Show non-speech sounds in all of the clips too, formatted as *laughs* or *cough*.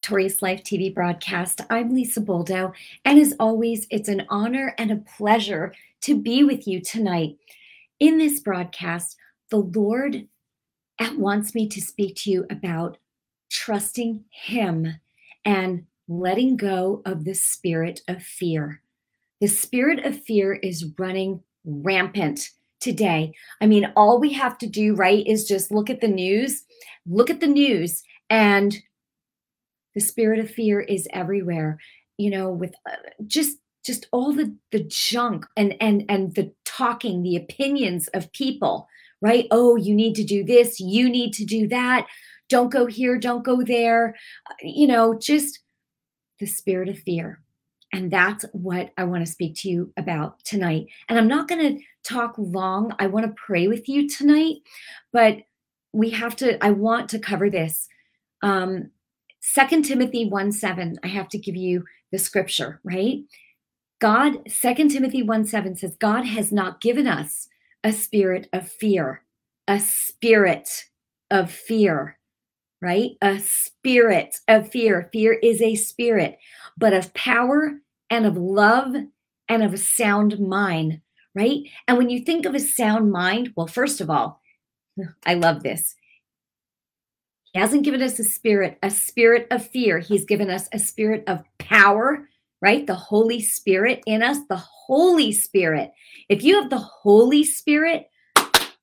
Victorious Life TV broadcast. I'm Lisa Buldo, and as always, it's an honor and a pleasure to be with you tonight. In this broadcast, the Lord wants me to speak to you about trusting Him and letting go of the spirit of fear. The spirit of fear is running rampant today. I mean, all we have to do, right, is just look at the news, look at the news, and the spirit of fear is everywhere you know with uh, just just all the the junk and and and the talking the opinions of people right oh you need to do this you need to do that don't go here don't go there uh, you know just the spirit of fear and that's what I want to speak to you about tonight. And I'm not going to talk long. I want to pray with you tonight, but we have to, I want to cover this. Um, Second Timothy 1 7, I have to give you the scripture, right? God, Second Timothy 1 7 says, God has not given us a spirit of fear, a spirit of fear, right? A spirit of fear. Fear is a spirit, but of power and of love and of a sound mind, right? And when you think of a sound mind, well, first of all, *laughs* I love this. Hasn't given us a spirit, a spirit of fear. He's given us a spirit of power, right? The Holy Spirit in us, the Holy Spirit. If you have the Holy Spirit,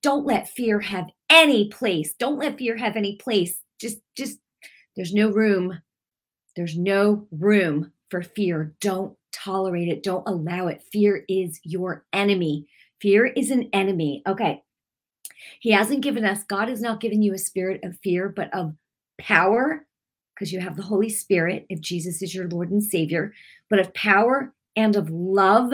don't let fear have any place. Don't let fear have any place. Just, just, there's no room. There's no room for fear. Don't tolerate it. Don't allow it. Fear is your enemy. Fear is an enemy. Okay. He hasn't given us, God has not given you a spirit of fear, but of power, because you have the Holy Spirit, if Jesus is your Lord and Savior, but of power and of love.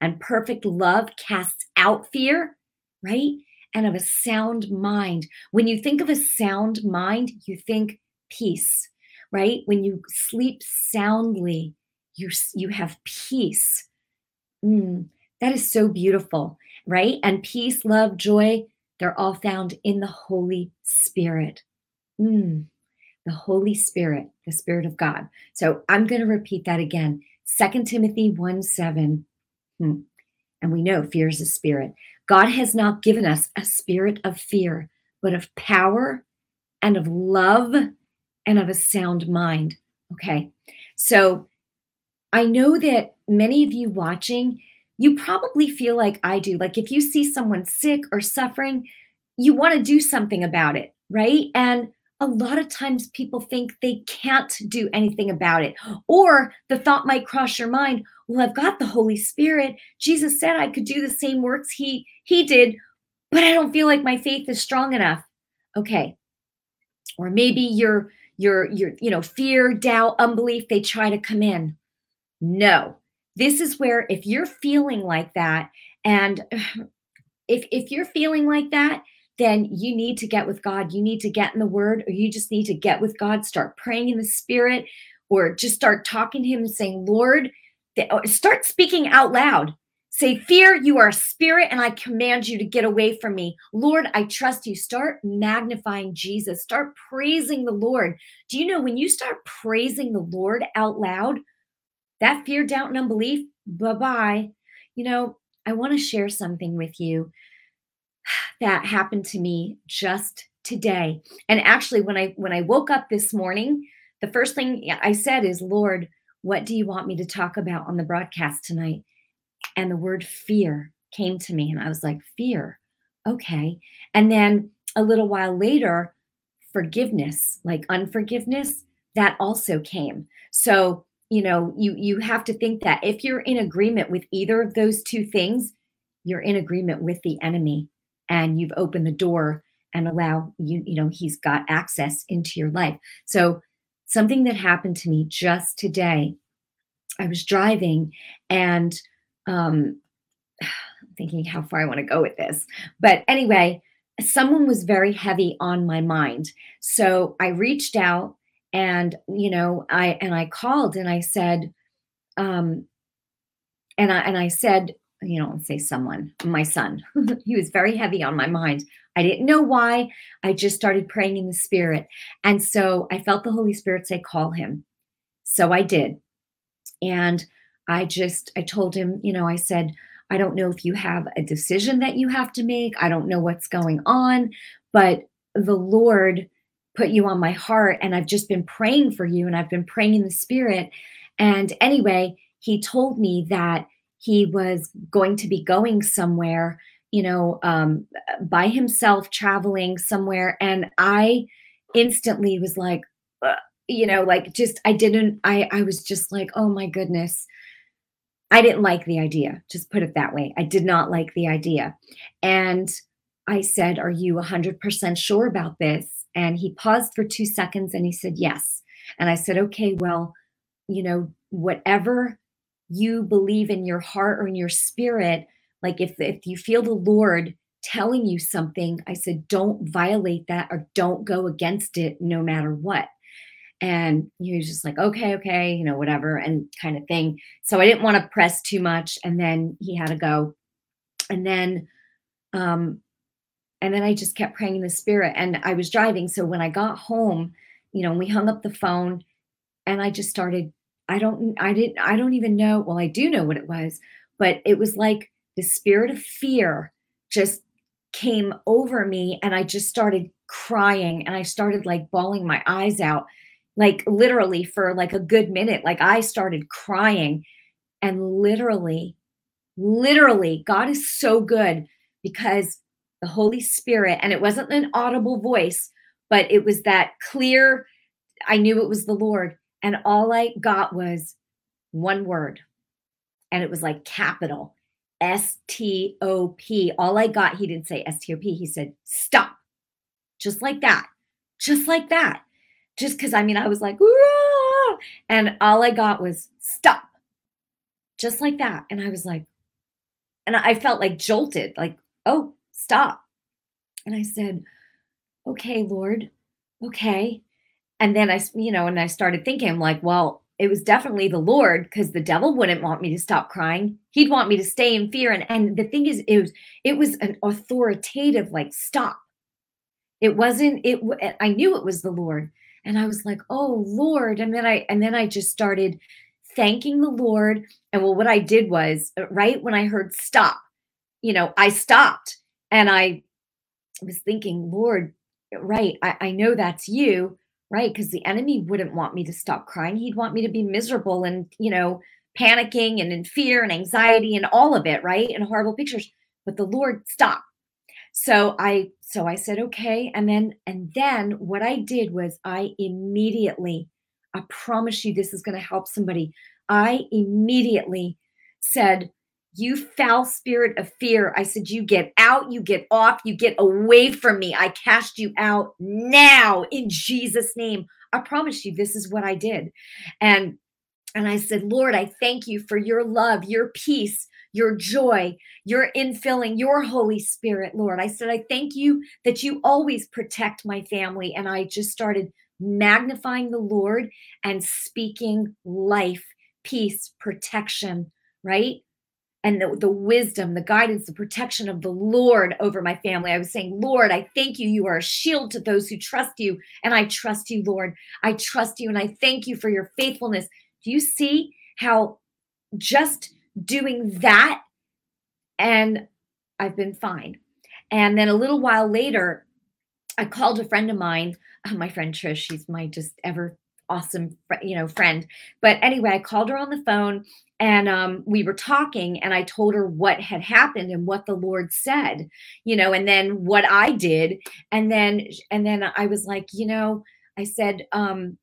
And perfect love casts out fear, right? And of a sound mind. When you think of a sound mind, you think peace, right? When you sleep soundly, you you have peace. Mm, that is so beautiful, right? And peace, love, joy, they're all found in the Holy Spirit. Mm, the Holy Spirit, the Spirit of God. So I'm going to repeat that again. Second Timothy 1 7. Hmm. And we know fear is a spirit. God has not given us a spirit of fear, but of power and of love and of a sound mind. Okay. So I know that many of you watching, you probably feel like I do. Like if you see someone sick or suffering, you want to do something about it, right? And a lot of times people think they can't do anything about it. Or the thought might cross your mind, well, I've got the Holy Spirit. Jesus said I could do the same works he he did, but I don't feel like my faith is strong enough. Okay. Or maybe your your your you know, fear, doubt, unbelief, they try to come in. No, this is where if you're feeling like that and *sighs* if if you're feeling like that then you need to get with God. You need to get in the word or you just need to get with God, start praying in the spirit or just start talking to him and saying, "Lord, start speaking out loud. Say, Fear, you are a spirit, and I command you to get away from me. Lord, I trust you. Start magnifying Jesus. Start praising the Lord. Do you know when you start praising the Lord out loud, that fear, doubt, and unbelief, bye bye. You know, I want to share something with you *sighs* that happened to me just today. And actually, when I when I woke up this morning, the first thing I said is, Lord, what do you want me to talk about on the broadcast tonight? And the word fear came to me, and I was like, fear. Okay. And then a little while later, forgiveness, like unforgiveness, that also came. So you know you you have to think that if you're in agreement with either of those two things you're in agreement with the enemy and you've opened the door and allow you you know he's got access into your life. So something that happened to me just today i was driving and um *sighs* thinking how far i want to go with this but anyway someone was very heavy on my mind. So i reached out and you know i and i called and i said um and i and i said you know say someone my son *laughs* he was very heavy on my mind I didn't know why. I just started praying in the spirit. And so I felt the Holy Spirit say, call him. So I did. And I just, I told him, you know, I said, I don't know if you have a decision that you have to make. I don't know what's going on, but the Lord put you on my heart and I've just been praying for you and I've been praying in the spirit. And anyway, he told me that he was going to be going somewhere, you know, um, by himself, traveling somewhere. And I instantly was like, uh, you know, like just, I didn't, I, I was just like, oh my goodness. I didn't like the idea, just put it that way. I did not like the idea. And I said, Are you 100% sure about this? And he paused for two seconds and he said, Yes. And I said, Okay, well, you know, whatever you believe in your heart or in your spirit, like if, if you feel the Lord telling you something, I said, don't violate that or don't go against it no matter what. And he was just like, okay, okay, you know, whatever, and kind of thing. So I didn't want to press too much. And then he had to go. And then, um, and then I just kept praying in the spirit. And I was driving. So when I got home, you know, we hung up the phone and I just started, I don't, I didn't, I don't even know. Well, I do know what it was, but it was like the spirit of fear just came over me and I just started crying and I started like bawling my eyes out like literally for like a good minute like i started crying and literally literally god is so good because the holy spirit and it wasn't an audible voice but it was that clear i knew it was the lord and all i got was one word and it was like capital S T O P. All I got, he didn't say S T O P. He said, stop. Just like that. Just like that just because I mean, I was like, and all I got was stop, just like that. And I was like, and I felt like jolted, like, oh, stop. And I said, okay, Lord, okay. And then I, you know, and I started thinking, like, well, it was definitely the Lord because the devil wouldn't want me to stop crying. He'd want me to stay in fear. And and the thing is, it was it was an authoritative like stop. It wasn't. It. I knew it was the Lord, and i was like oh lord and then i and then i just started thanking the lord and well what i did was uh, right when i heard stop you know i stopped and i was thinking lord right i, I know that's you right because the enemy wouldn't want me to stop crying. He'd want me to be miserable and you know panicking and in fear and anxiety and all of it right and horrible pictures. But the lord stopped. So i so i said okay and then and then what i did was i immediately i promise you this is going to help somebody i immediately said you foul spirit of fear i said you get out you get off you get away from me i cast you out now in jesus name i promise you this is what i did and and i said lord i thank you for your love your peace your joy, your infilling, your Holy Spirit, Lord. I said, I thank you that you always protect my family. And I just started magnifying the Lord and speaking life, peace, protection, right? And the, the wisdom, the guidance, the protection of the Lord over my family. I was saying, Lord, I thank you. You are a shield to those who trust you. And I trust you, Lord. I trust you. And I thank you for your faithfulness. Do you see how just doing that and I've been fine. And then a little while later, I called a friend of mine, uh, my friend Trish. She's my just ever awesome, you know, friend. But anyway, I called her on the phone and um, we were talking and i told her what had happened and what the lord said you know and then what i did. And then and then i was like you know i said um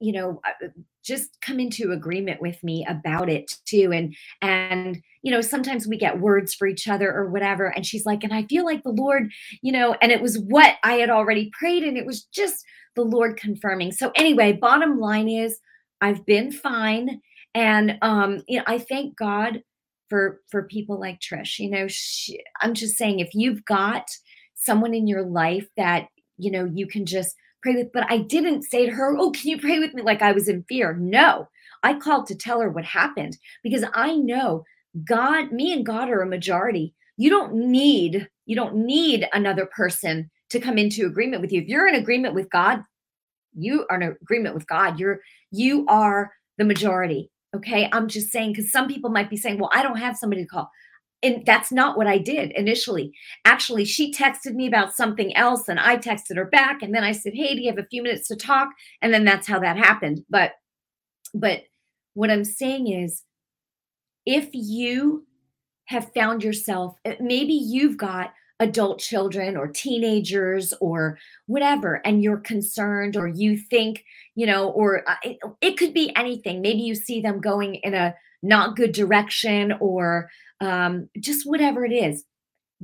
you know uh, just come into agreement with me about it too. And and you know sometimes we get words for each other or whatever. And she's like and i feel like the lord you know and it was what i had already prayed and it was just the lord confirming so anyway bottom line is i've been fine and um you know i thank god for for people like trish you know she, i'm just saying if you've got someone in your life that you know you can just pray with. But I didn't say to her, Oh, can you pray with me? Like I was in fear. No, I called to tell her what happened because I know God, me and God are a majority. you don't need you don't need another person to come into agreement with you. If you're in agreement with God, you are in agreement with God. You're you are the majority. Okay. I'm just saying because some people might be saying, well, I don't have somebody to call. And that's not what I did initially. Actually, she texted me about something else and I texted her back. And then I said, Hey, do you have a few minutes to talk? And then that's how that happened. But but what I'm saying is if you have found yourself, eh, maybe you've got adult children or teenagers or whatever and you're concerned or you think you know or uh, it, could be anything. Maybe you see them going in a not good direction or um, just whatever it is.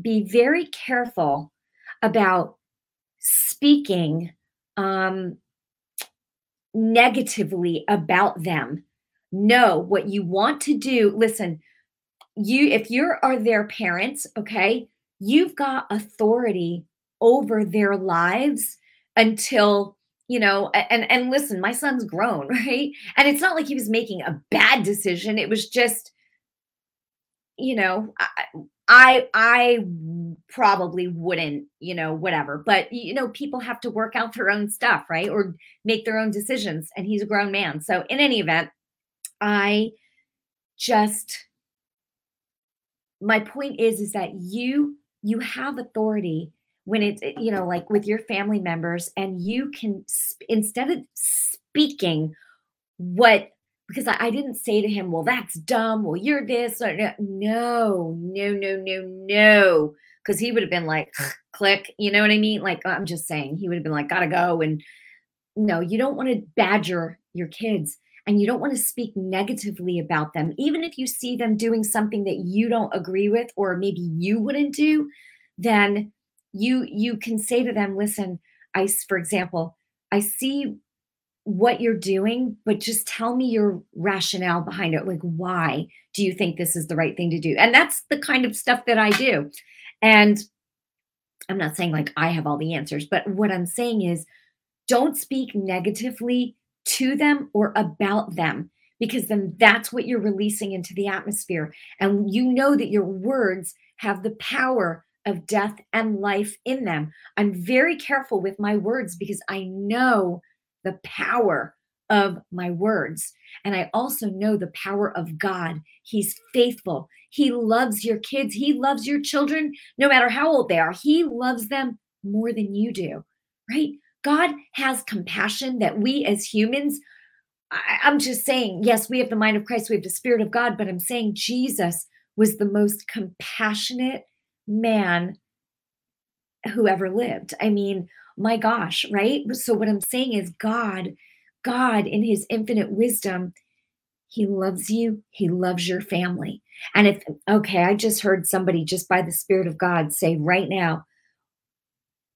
Be very careful about speaking um, negatively about them. Know what you want to do. Listen you if you are their parents okay you've got authority over their lives until you know and and listen my son's grown *laughs* right? And it's not like he was making a bad decision. It was just you know i i, I probably wouldn't you know whatever. But you know people have to work out their own stuff right? Or make their own decisions. And he's a grown man. So in any event i just my point is is that you you have authority when it's eh, you know like with your family members and you can instead of speaking what because I, I, didn't say to him well that's dumb. Well you're this or no no no no no no. Because he would have been like click. You know what i mean? Like i'm just saying he would have been like gotta go. And no you don't want to badger your kids and you don't want to speak negatively about them, even if you see them doing something that you don't agree with or maybe you wouldn't do, then you you can say to them, listen, I for example, I see what you're doing, but just tell me your rationale behind it. Like, why do you think this is the right thing to do? And that's the kind of stuff that I do. And I'm not saying like I have all the answers, but what I'm saying is don't speak negatively to them or about them because then that's what you're releasing into the atmosphere. And you know that your words have the power of death and life in them. I'm very careful with my words because I know the power of my words. And I also know the power of God. He's faithful. He loves your kids. He loves your children, no matter how old they are. He loves them more than you do, right? God has compassion that we as humans, I, I'm just saying, yes, we have the mind of Christ, we have the Spirit of God, but I'm saying Jesus was the most compassionate man who ever lived. I mean, my gosh, right? So, what I'm saying is, God, God, in his infinite wisdom, he loves you, he loves your family. And if, okay, I just heard somebody just by the Spirit of God say right now,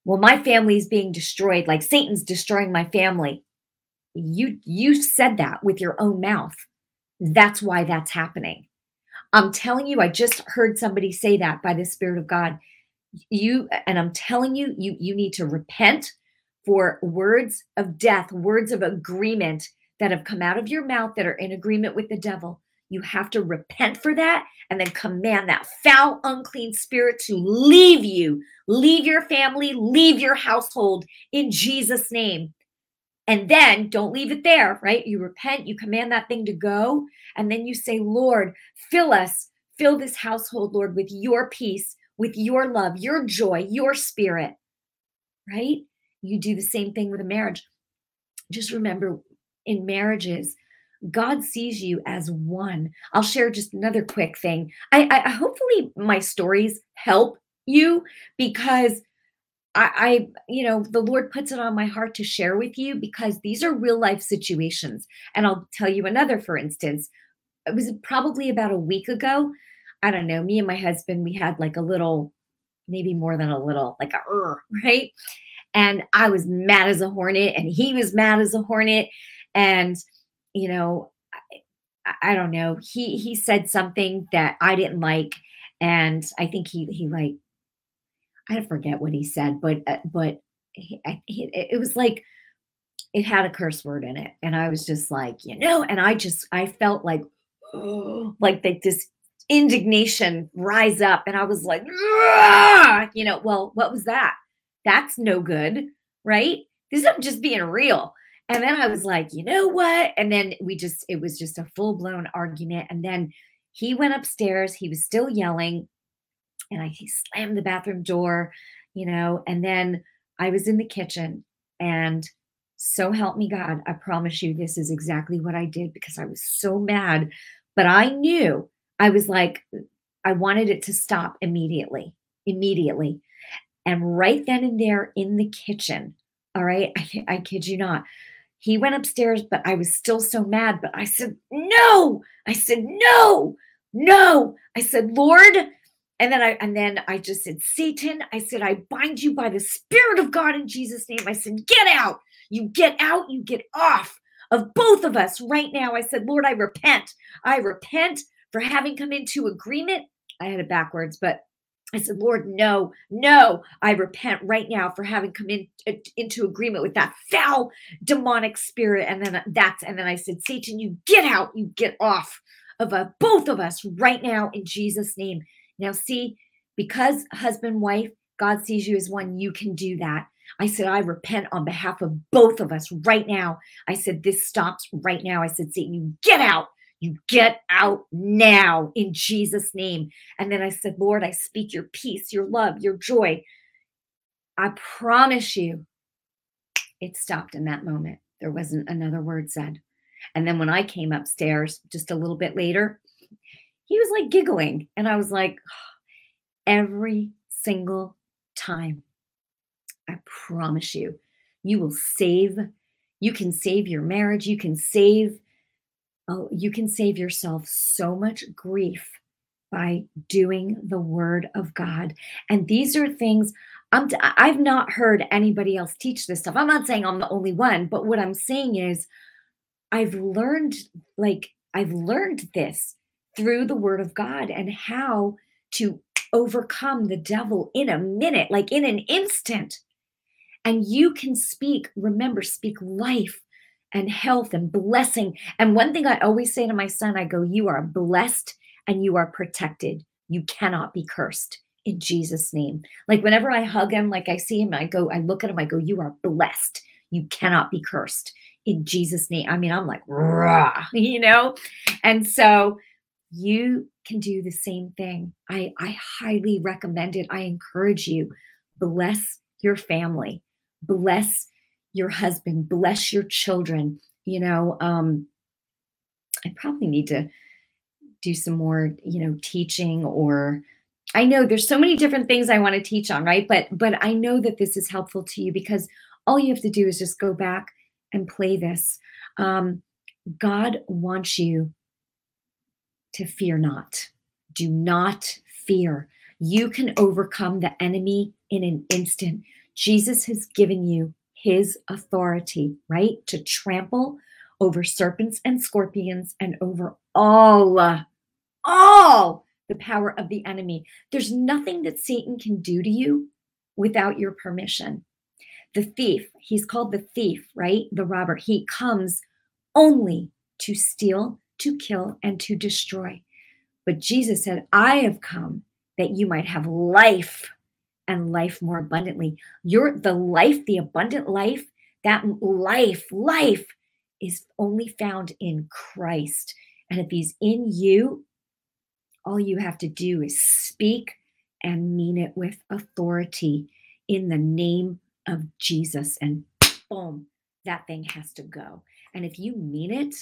well my family is being destroyed. Like satan's destroying my family. You you said that with your own mouth. That's why that's happening. I'm telling you i just heard somebody say that by the spirit of god. You and i'm telling you you you need to repent for words of death words of agreement that have come out of your mouth that are in agreement with the devil you have to repent for that and then command that foul, unclean spirit to leave you, leave your family, leave your household in Jesus' name. And then don't leave it there, right? You repent, you command that thing to go, and then you say, Lord, fill us, fill this household, Lord, with your peace, with your love, your joy, your spirit, right? You do the same thing with a marriage. Just remember in marriages, God sees you as one. I'll share just another quick thing. I, I hopefully my stories help you because I, I, you know, the Lord puts it on my heart to share with you because these are real life situations. And I'll tell you another, for instance, it was probably about a week ago. I don't know, me and my husband, we had like a little, maybe more than a little, like a, right? And I was mad as a hornet and he was mad as a hornet. And you know, I, I don't know. He he said something that I didn't like, and I think he he like I forget what he said, but uh, but he, he, it was like it had a curse word in it, and I was just like, you know, and I just I felt like *gasps* like they just indignation rise up and I was like, Argh! you know, well, what was that? That's no good, right? This is just being real. And then I was like, you know what? And then we just, it was just a full blown argument. And then he went upstairs. He was still yelling. And I slammed the bathroom door, you know, and then I was in the kitchen and so help me God, I promise you this is exactly what I did because I was so mad. But I knew I was like, I wanted it to stop immediately, immediately. And right then and there in the kitchen, all right, I, I kid you not, he went upstairs, but I was still so mad. But I said, No, I said, No, no. I said, Lord, and then I and then I just said, Satan, I said, I bind you by the Spirit of God in Jesus' name. I said, get out. You get out, you get off of both of us right now. I said, Lord, I repent. I repent for having come into agreement. I had it backwards, but I said, Lord, no, no, I repent right now for having come in, uh, into agreement with that foul demonic spirit. And then that's, and then I said, Satan, you get out, you get off of uh, both of us right now in Jesus' name. Now, see, because husband, wife, God sees you as one, you can do that. I said, I repent on behalf of both of us right now. I said, this stops right now. I said, Satan, you get out. You get out now in Jesus' name. And then I said, Lord, I speak your peace, your love, your joy. I promise you, it stopped in that moment. There wasn't another word said. And then when I came upstairs just a little bit later, he was like giggling. And I was like, *sighs* every single time, I promise you, you will save, you can save your marriage, you can save, oh, you can save yourself so much grief by doing the word of God. And these are things I'm t- I've not heard anybody else teach this stuff. I'm not saying I'm the only one, but what I'm saying is I've learned like I've learned this through the word of God and how to overcome the devil in a minute, like in an instant. And you can speak, remember, speak life and health and blessing. And one thing I always say to my son, I go, You are blessed and you are protected. You cannot be cursed in Jesus' name. Like whenever I hug him, like I see him, I go, I look at him, I go, You are blessed. You cannot be cursed in Jesus' name. I mean, I'm like, rah, *laughs* you know? And so you can do the same thing. I, I highly recommend it. I encourage you. Bless your family, bless your husband, bless your children. You know, um, I probably need to do some more, you know, teaching or I know there's so many different things I want to teach on, right? But but I know that this is helpful to you because all you have to do is just go back and play this. Um, God wants you to fear not. Do not fear. You can overcome the enemy in an instant. Jesus has given you his authority, right? To trample over serpents and scorpions and over all, all the power of the enemy. There's nothing that Satan can do to you without your permission. The thief, he's called the thief, right? The robber. He comes only to steal, to kill, and to destroy. But Jesus said, I have come that you might have life and life more abundantly. Your the life, the abundant life, that life, life is only found in Christ. And if he's in you, all you have to do is speak and mean it with authority in the name of Jesus. And boom, that thing has to go. And if you mean it,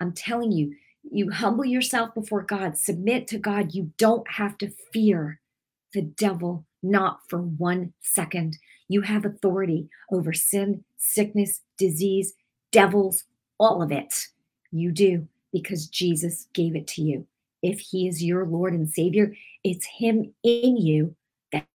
I'm telling you, you humble yourself before God, submit to God. You don't have to fear the devil, not for one second. You have authority over sin, sickness, disease, devils, all of it. You do because Jesus gave it to you. If he is your Lord and Savior, it's him in you that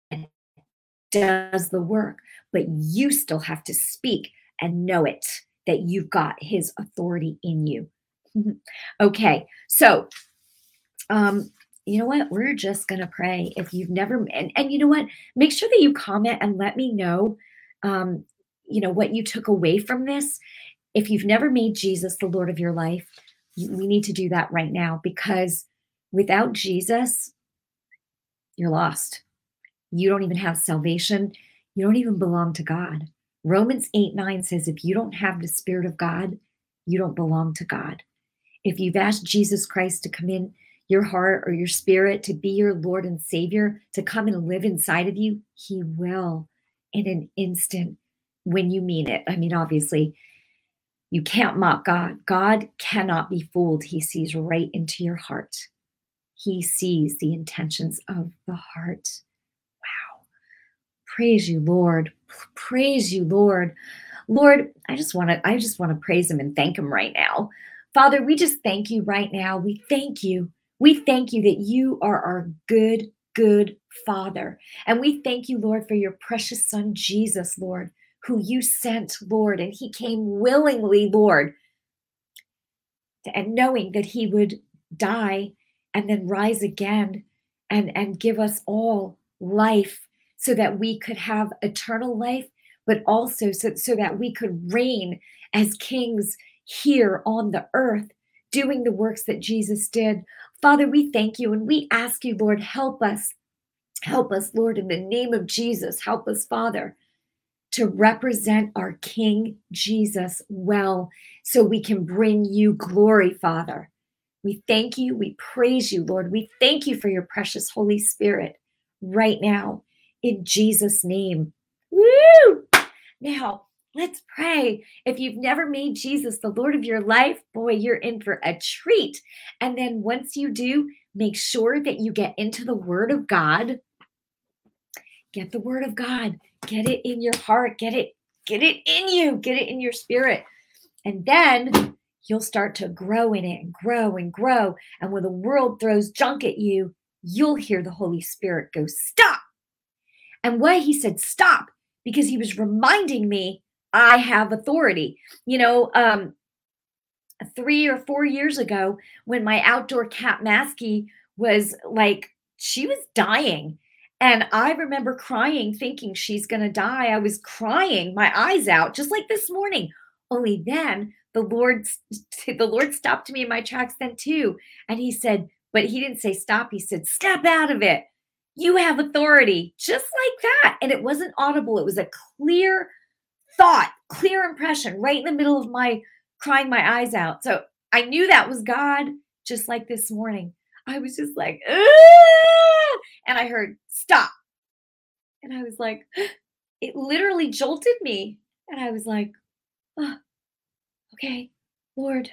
does the work but you still have to speak and know it that you've got his authority in you. *laughs* okay, so um, you know what? We're just gonna pray. If you've never and, and you know what, make sure that you comment and let me know um, you know what you took away from this. If you've never made Jesus the Lord of your life, we need to do that right now because without Jesus, you're lost. You don't even have salvation. You don't even belong to God. Romans 8 9 says, if you don't have the Spirit of God, you don't belong to God. If you've asked Jesus Christ to come in your heart or your spirit, to be your Lord and Savior, to come and live inside of you, He will in an instant when you mean it. I mean, obviously, you can't mock God. God cannot be fooled. He sees right into your heart. He sees the intentions of the heart. Wow. Praise you, Lord. Praise you, Lord. Lord, I just want to I just want to praise him and thank him right now. Father, we just thank you right now. We thank you. We thank you that you are our good good Father. And we thank you, Lord, for your precious son Jesus, Lord, who you sent, Lord, and he came willingly, Lord, and knowing that he would die and then rise again and, and give us all life so that we could have eternal life, but also so, so that we could reign as kings here on the earth, doing the works that Jesus did. Father, we thank you and we ask you, Lord, help us. Help us, Lord, in the name of Jesus. Help us, Father, to represent our King Jesus well so we can bring you glory, Father. We thank you. We praise you, Lord. We thank you for your precious Holy Spirit right now in Jesus' name. Woo! Now, let's pray. If you've never made Jesus the Lord of your life, boy, you're in for a treat. And then once you do, make sure that you get into the Word of God. Get the Word of God. Get it in your heart. Get it, get it in you. Get it in your spirit. And then you'll start to grow in it and grow and grow. And when the world throws junk at you, you'll hear the Holy Spirit go, Stop. And why he said stop, because he was reminding me I have authority. You know, um, three or four years ago, when my outdoor cat Masky was like, she was dying. And I remember crying, thinking she's going to die. I was crying my eyes out, just like this morning. Only then the Lord *laughs* the Lord stopped me in my tracks then too. And he said, but he didn't say stop. He said, step out of it. You have authority, just like that. And it wasn't audible. It was a clear thought, clear impression right in the middle of my crying my eyes out. So I knew that was God, just like this morning. I was just like, Aah! and I heard stop. And I was like, *gasps* it literally jolted me. And I was like, oh, okay, Lord.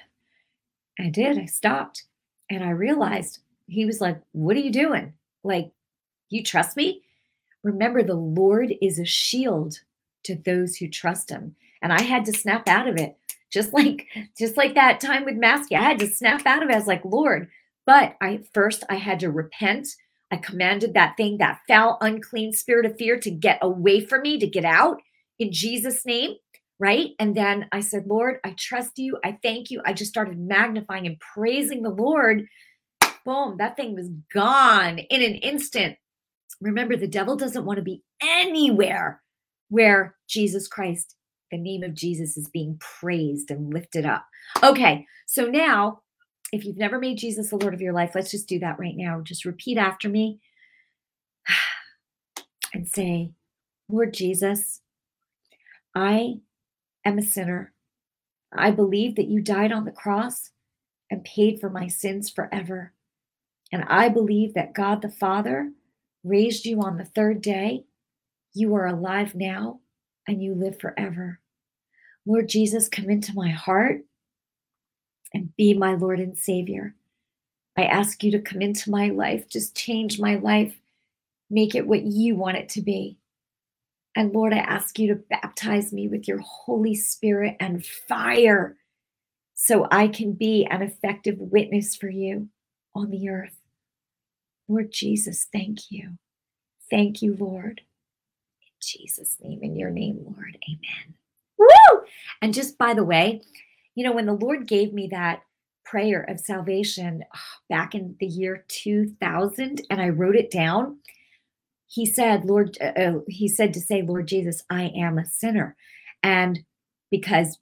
I did. I stopped and I realized he was like, What are you doing? Like, you trust me? Remember, the Lord is a shield to those who trust him. And I had to snap out of it. Just like just like that time with Masky. I had to snap out of it. I was like, Lord. But I first I had to repent. I commanded that thing, that foul, unclean spirit of fear to get away from me, to get out in Jesus' name right? And then I said, Lord, I trust you. I thank you. I just started magnifying and praising the Lord. Boom, that thing was gone in an instant. Remember, the devil doesn't want to be anywhere where Jesus Christ, the name of Jesus, is being praised and lifted up. Okay, so now, if you've never made Jesus the Lord of your life, let's just do that right now. Just repeat after me *sighs* and say, Lord Jesus, I am a sinner. I believe that you died on the cross and paid for my sins forever. And I believe that God the Father raised you on the third day. You are alive now and you live forever. Lord Jesus, come into my heart and be my Lord and Savior. I ask you to come into my life, just change my life, make it what you want it to be. And Lord, I ask you to baptize me with your Holy Spirit and fire so I can be an effective witness for you on the earth. Lord Jesus, thank you. Thank you, Lord. Jesus' name, in your name, Lord. Amen. Woo! And just by the way, you know, when the Lord gave me that prayer of salvation oh, back in the year 2000 and I wrote it down, he said, Lord, uh, uh, he said to say, Lord Jesus, I am a sinner. And because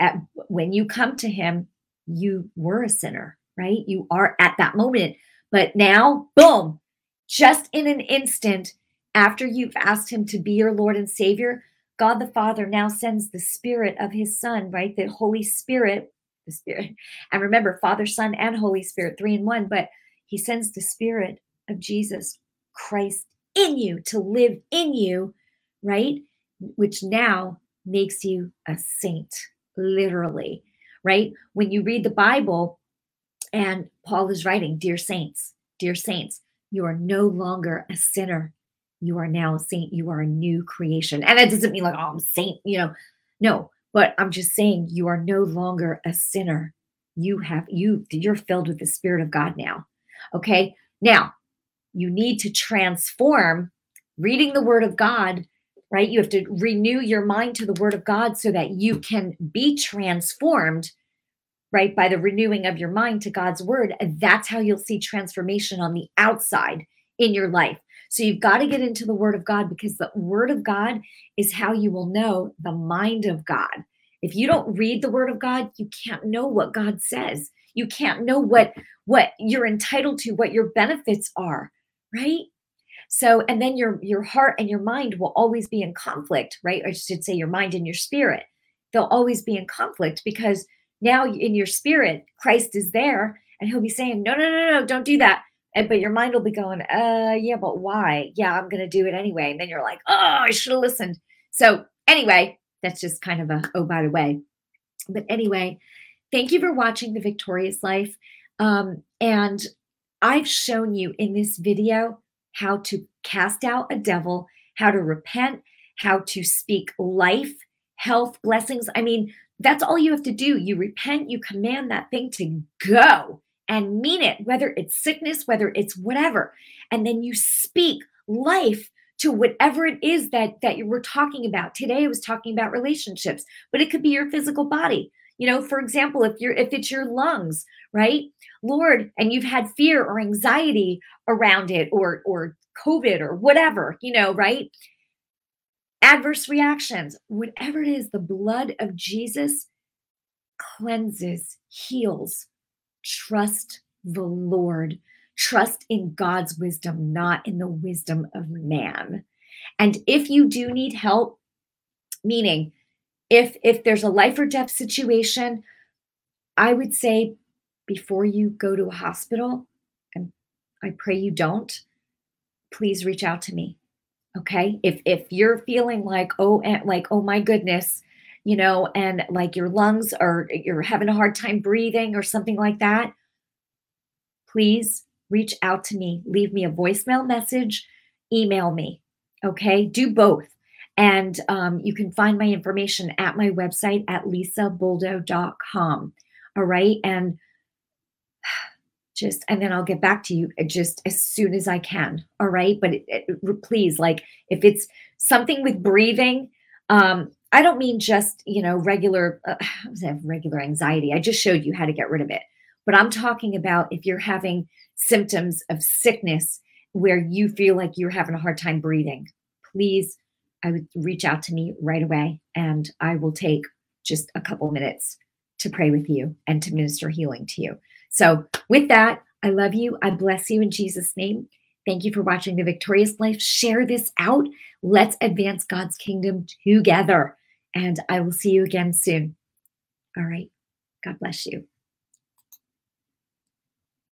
at, when you come to him, you were a sinner, right? You are at that moment. But now, boom, just in an instant, after you've asked Him to be your Lord and Savior, God the Father now sends the Spirit of His Son, right? The Holy Spirit, the Spirit. And remember, Father, Son, and Holy Spirit, three in one, but He sends the Spirit of Jesus Christ in you to live in you, right? Which now makes you a saint, literally, right? When you read the Bible and Paul is writing, Dear saints, dear saints, you are no longer a sinner. You are now saint. You are a new creation. And that doesn't mean like, oh, I'm saint, you know. No, but I'm just saying you are no longer a sinner. You have, you, you're filled with the Spirit of God now. Okay. Now, you need to transform reading the Word of God, right? You have to renew your mind to the Word of God so that you can be transformed, right? By the renewing of your mind to God's Word. And that's how you'll see transformation on the outside in your life. So you've got to get into the Word of God because the Word of God is how you will know the mind of God. If you don't read the Word of God, you can't know what God says. You can't know what what you're entitled to, what your benefits are right? So, and then your your heart and your mind will always be in conflict, right? I should say your mind and your spirit. They'll always be in conflict because now in your spirit, Christ is there and he'll be saying, No, no, no, no, don't do that. And, but your mind will be going, uh, yeah, but why? Yeah, I'm gonna do it anyway. And then you're like, oh, I should have listened. So anyway, that's just kind of a oh, by the way. But anyway, thank you for watching the victorious life. Um, and I've shown you in this video how to cast out a devil, how to repent, how to speak life, health, blessings. I mean, that's all you have to do. You repent, you command that thing to go and mean it, whether it's sickness, whether it's whatever. And then you speak life to whatever it is that that you were talking about. Today I was talking about relationships, but it could be your physical body. You know, for example, if you're if it's your lungs, right? Lord, and you've had fear or anxiety around it or or COVID or whatever, you know, right? Adverse reactions, whatever it is, the blood of Jesus cleanses, heals. Trust the Lord. Trust in God's wisdom, not in the wisdom of man. And if you do need help, meaning if if there's a life or death situation, I would say before you go to a hospital, and I pray you don't, please reach out to me. Okay? If if you're feeling like oh eh, like oh my goodness, you know, and like your lungs are you're having a hard time breathing or something like that, please reach out to me. Leave me a voicemail message, email me. Okay? Do both. And um, you can find my information at my website at lisabuldo.com. All right. And *sighs* just, and then I'll get back to you uh, just as soon as I can. All right. But it, it, please, like, if it's something with breathing, um, I don't mean just, you know, regular, uh, *sighs* regular anxiety. I just showed you how to get rid of it. But I'm talking about if you're having symptoms of sickness where you feel like you're having a hard time breathing, please I would reach out to me right away and I will take just a couple minutes to pray with you and to minister healing to you. So, with that, I love you. I bless you in Jesus' name. Thank you for watching The Victorious Life. Share this out. Let's advance God's kingdom together. And I will see you again soon. All right. God bless you.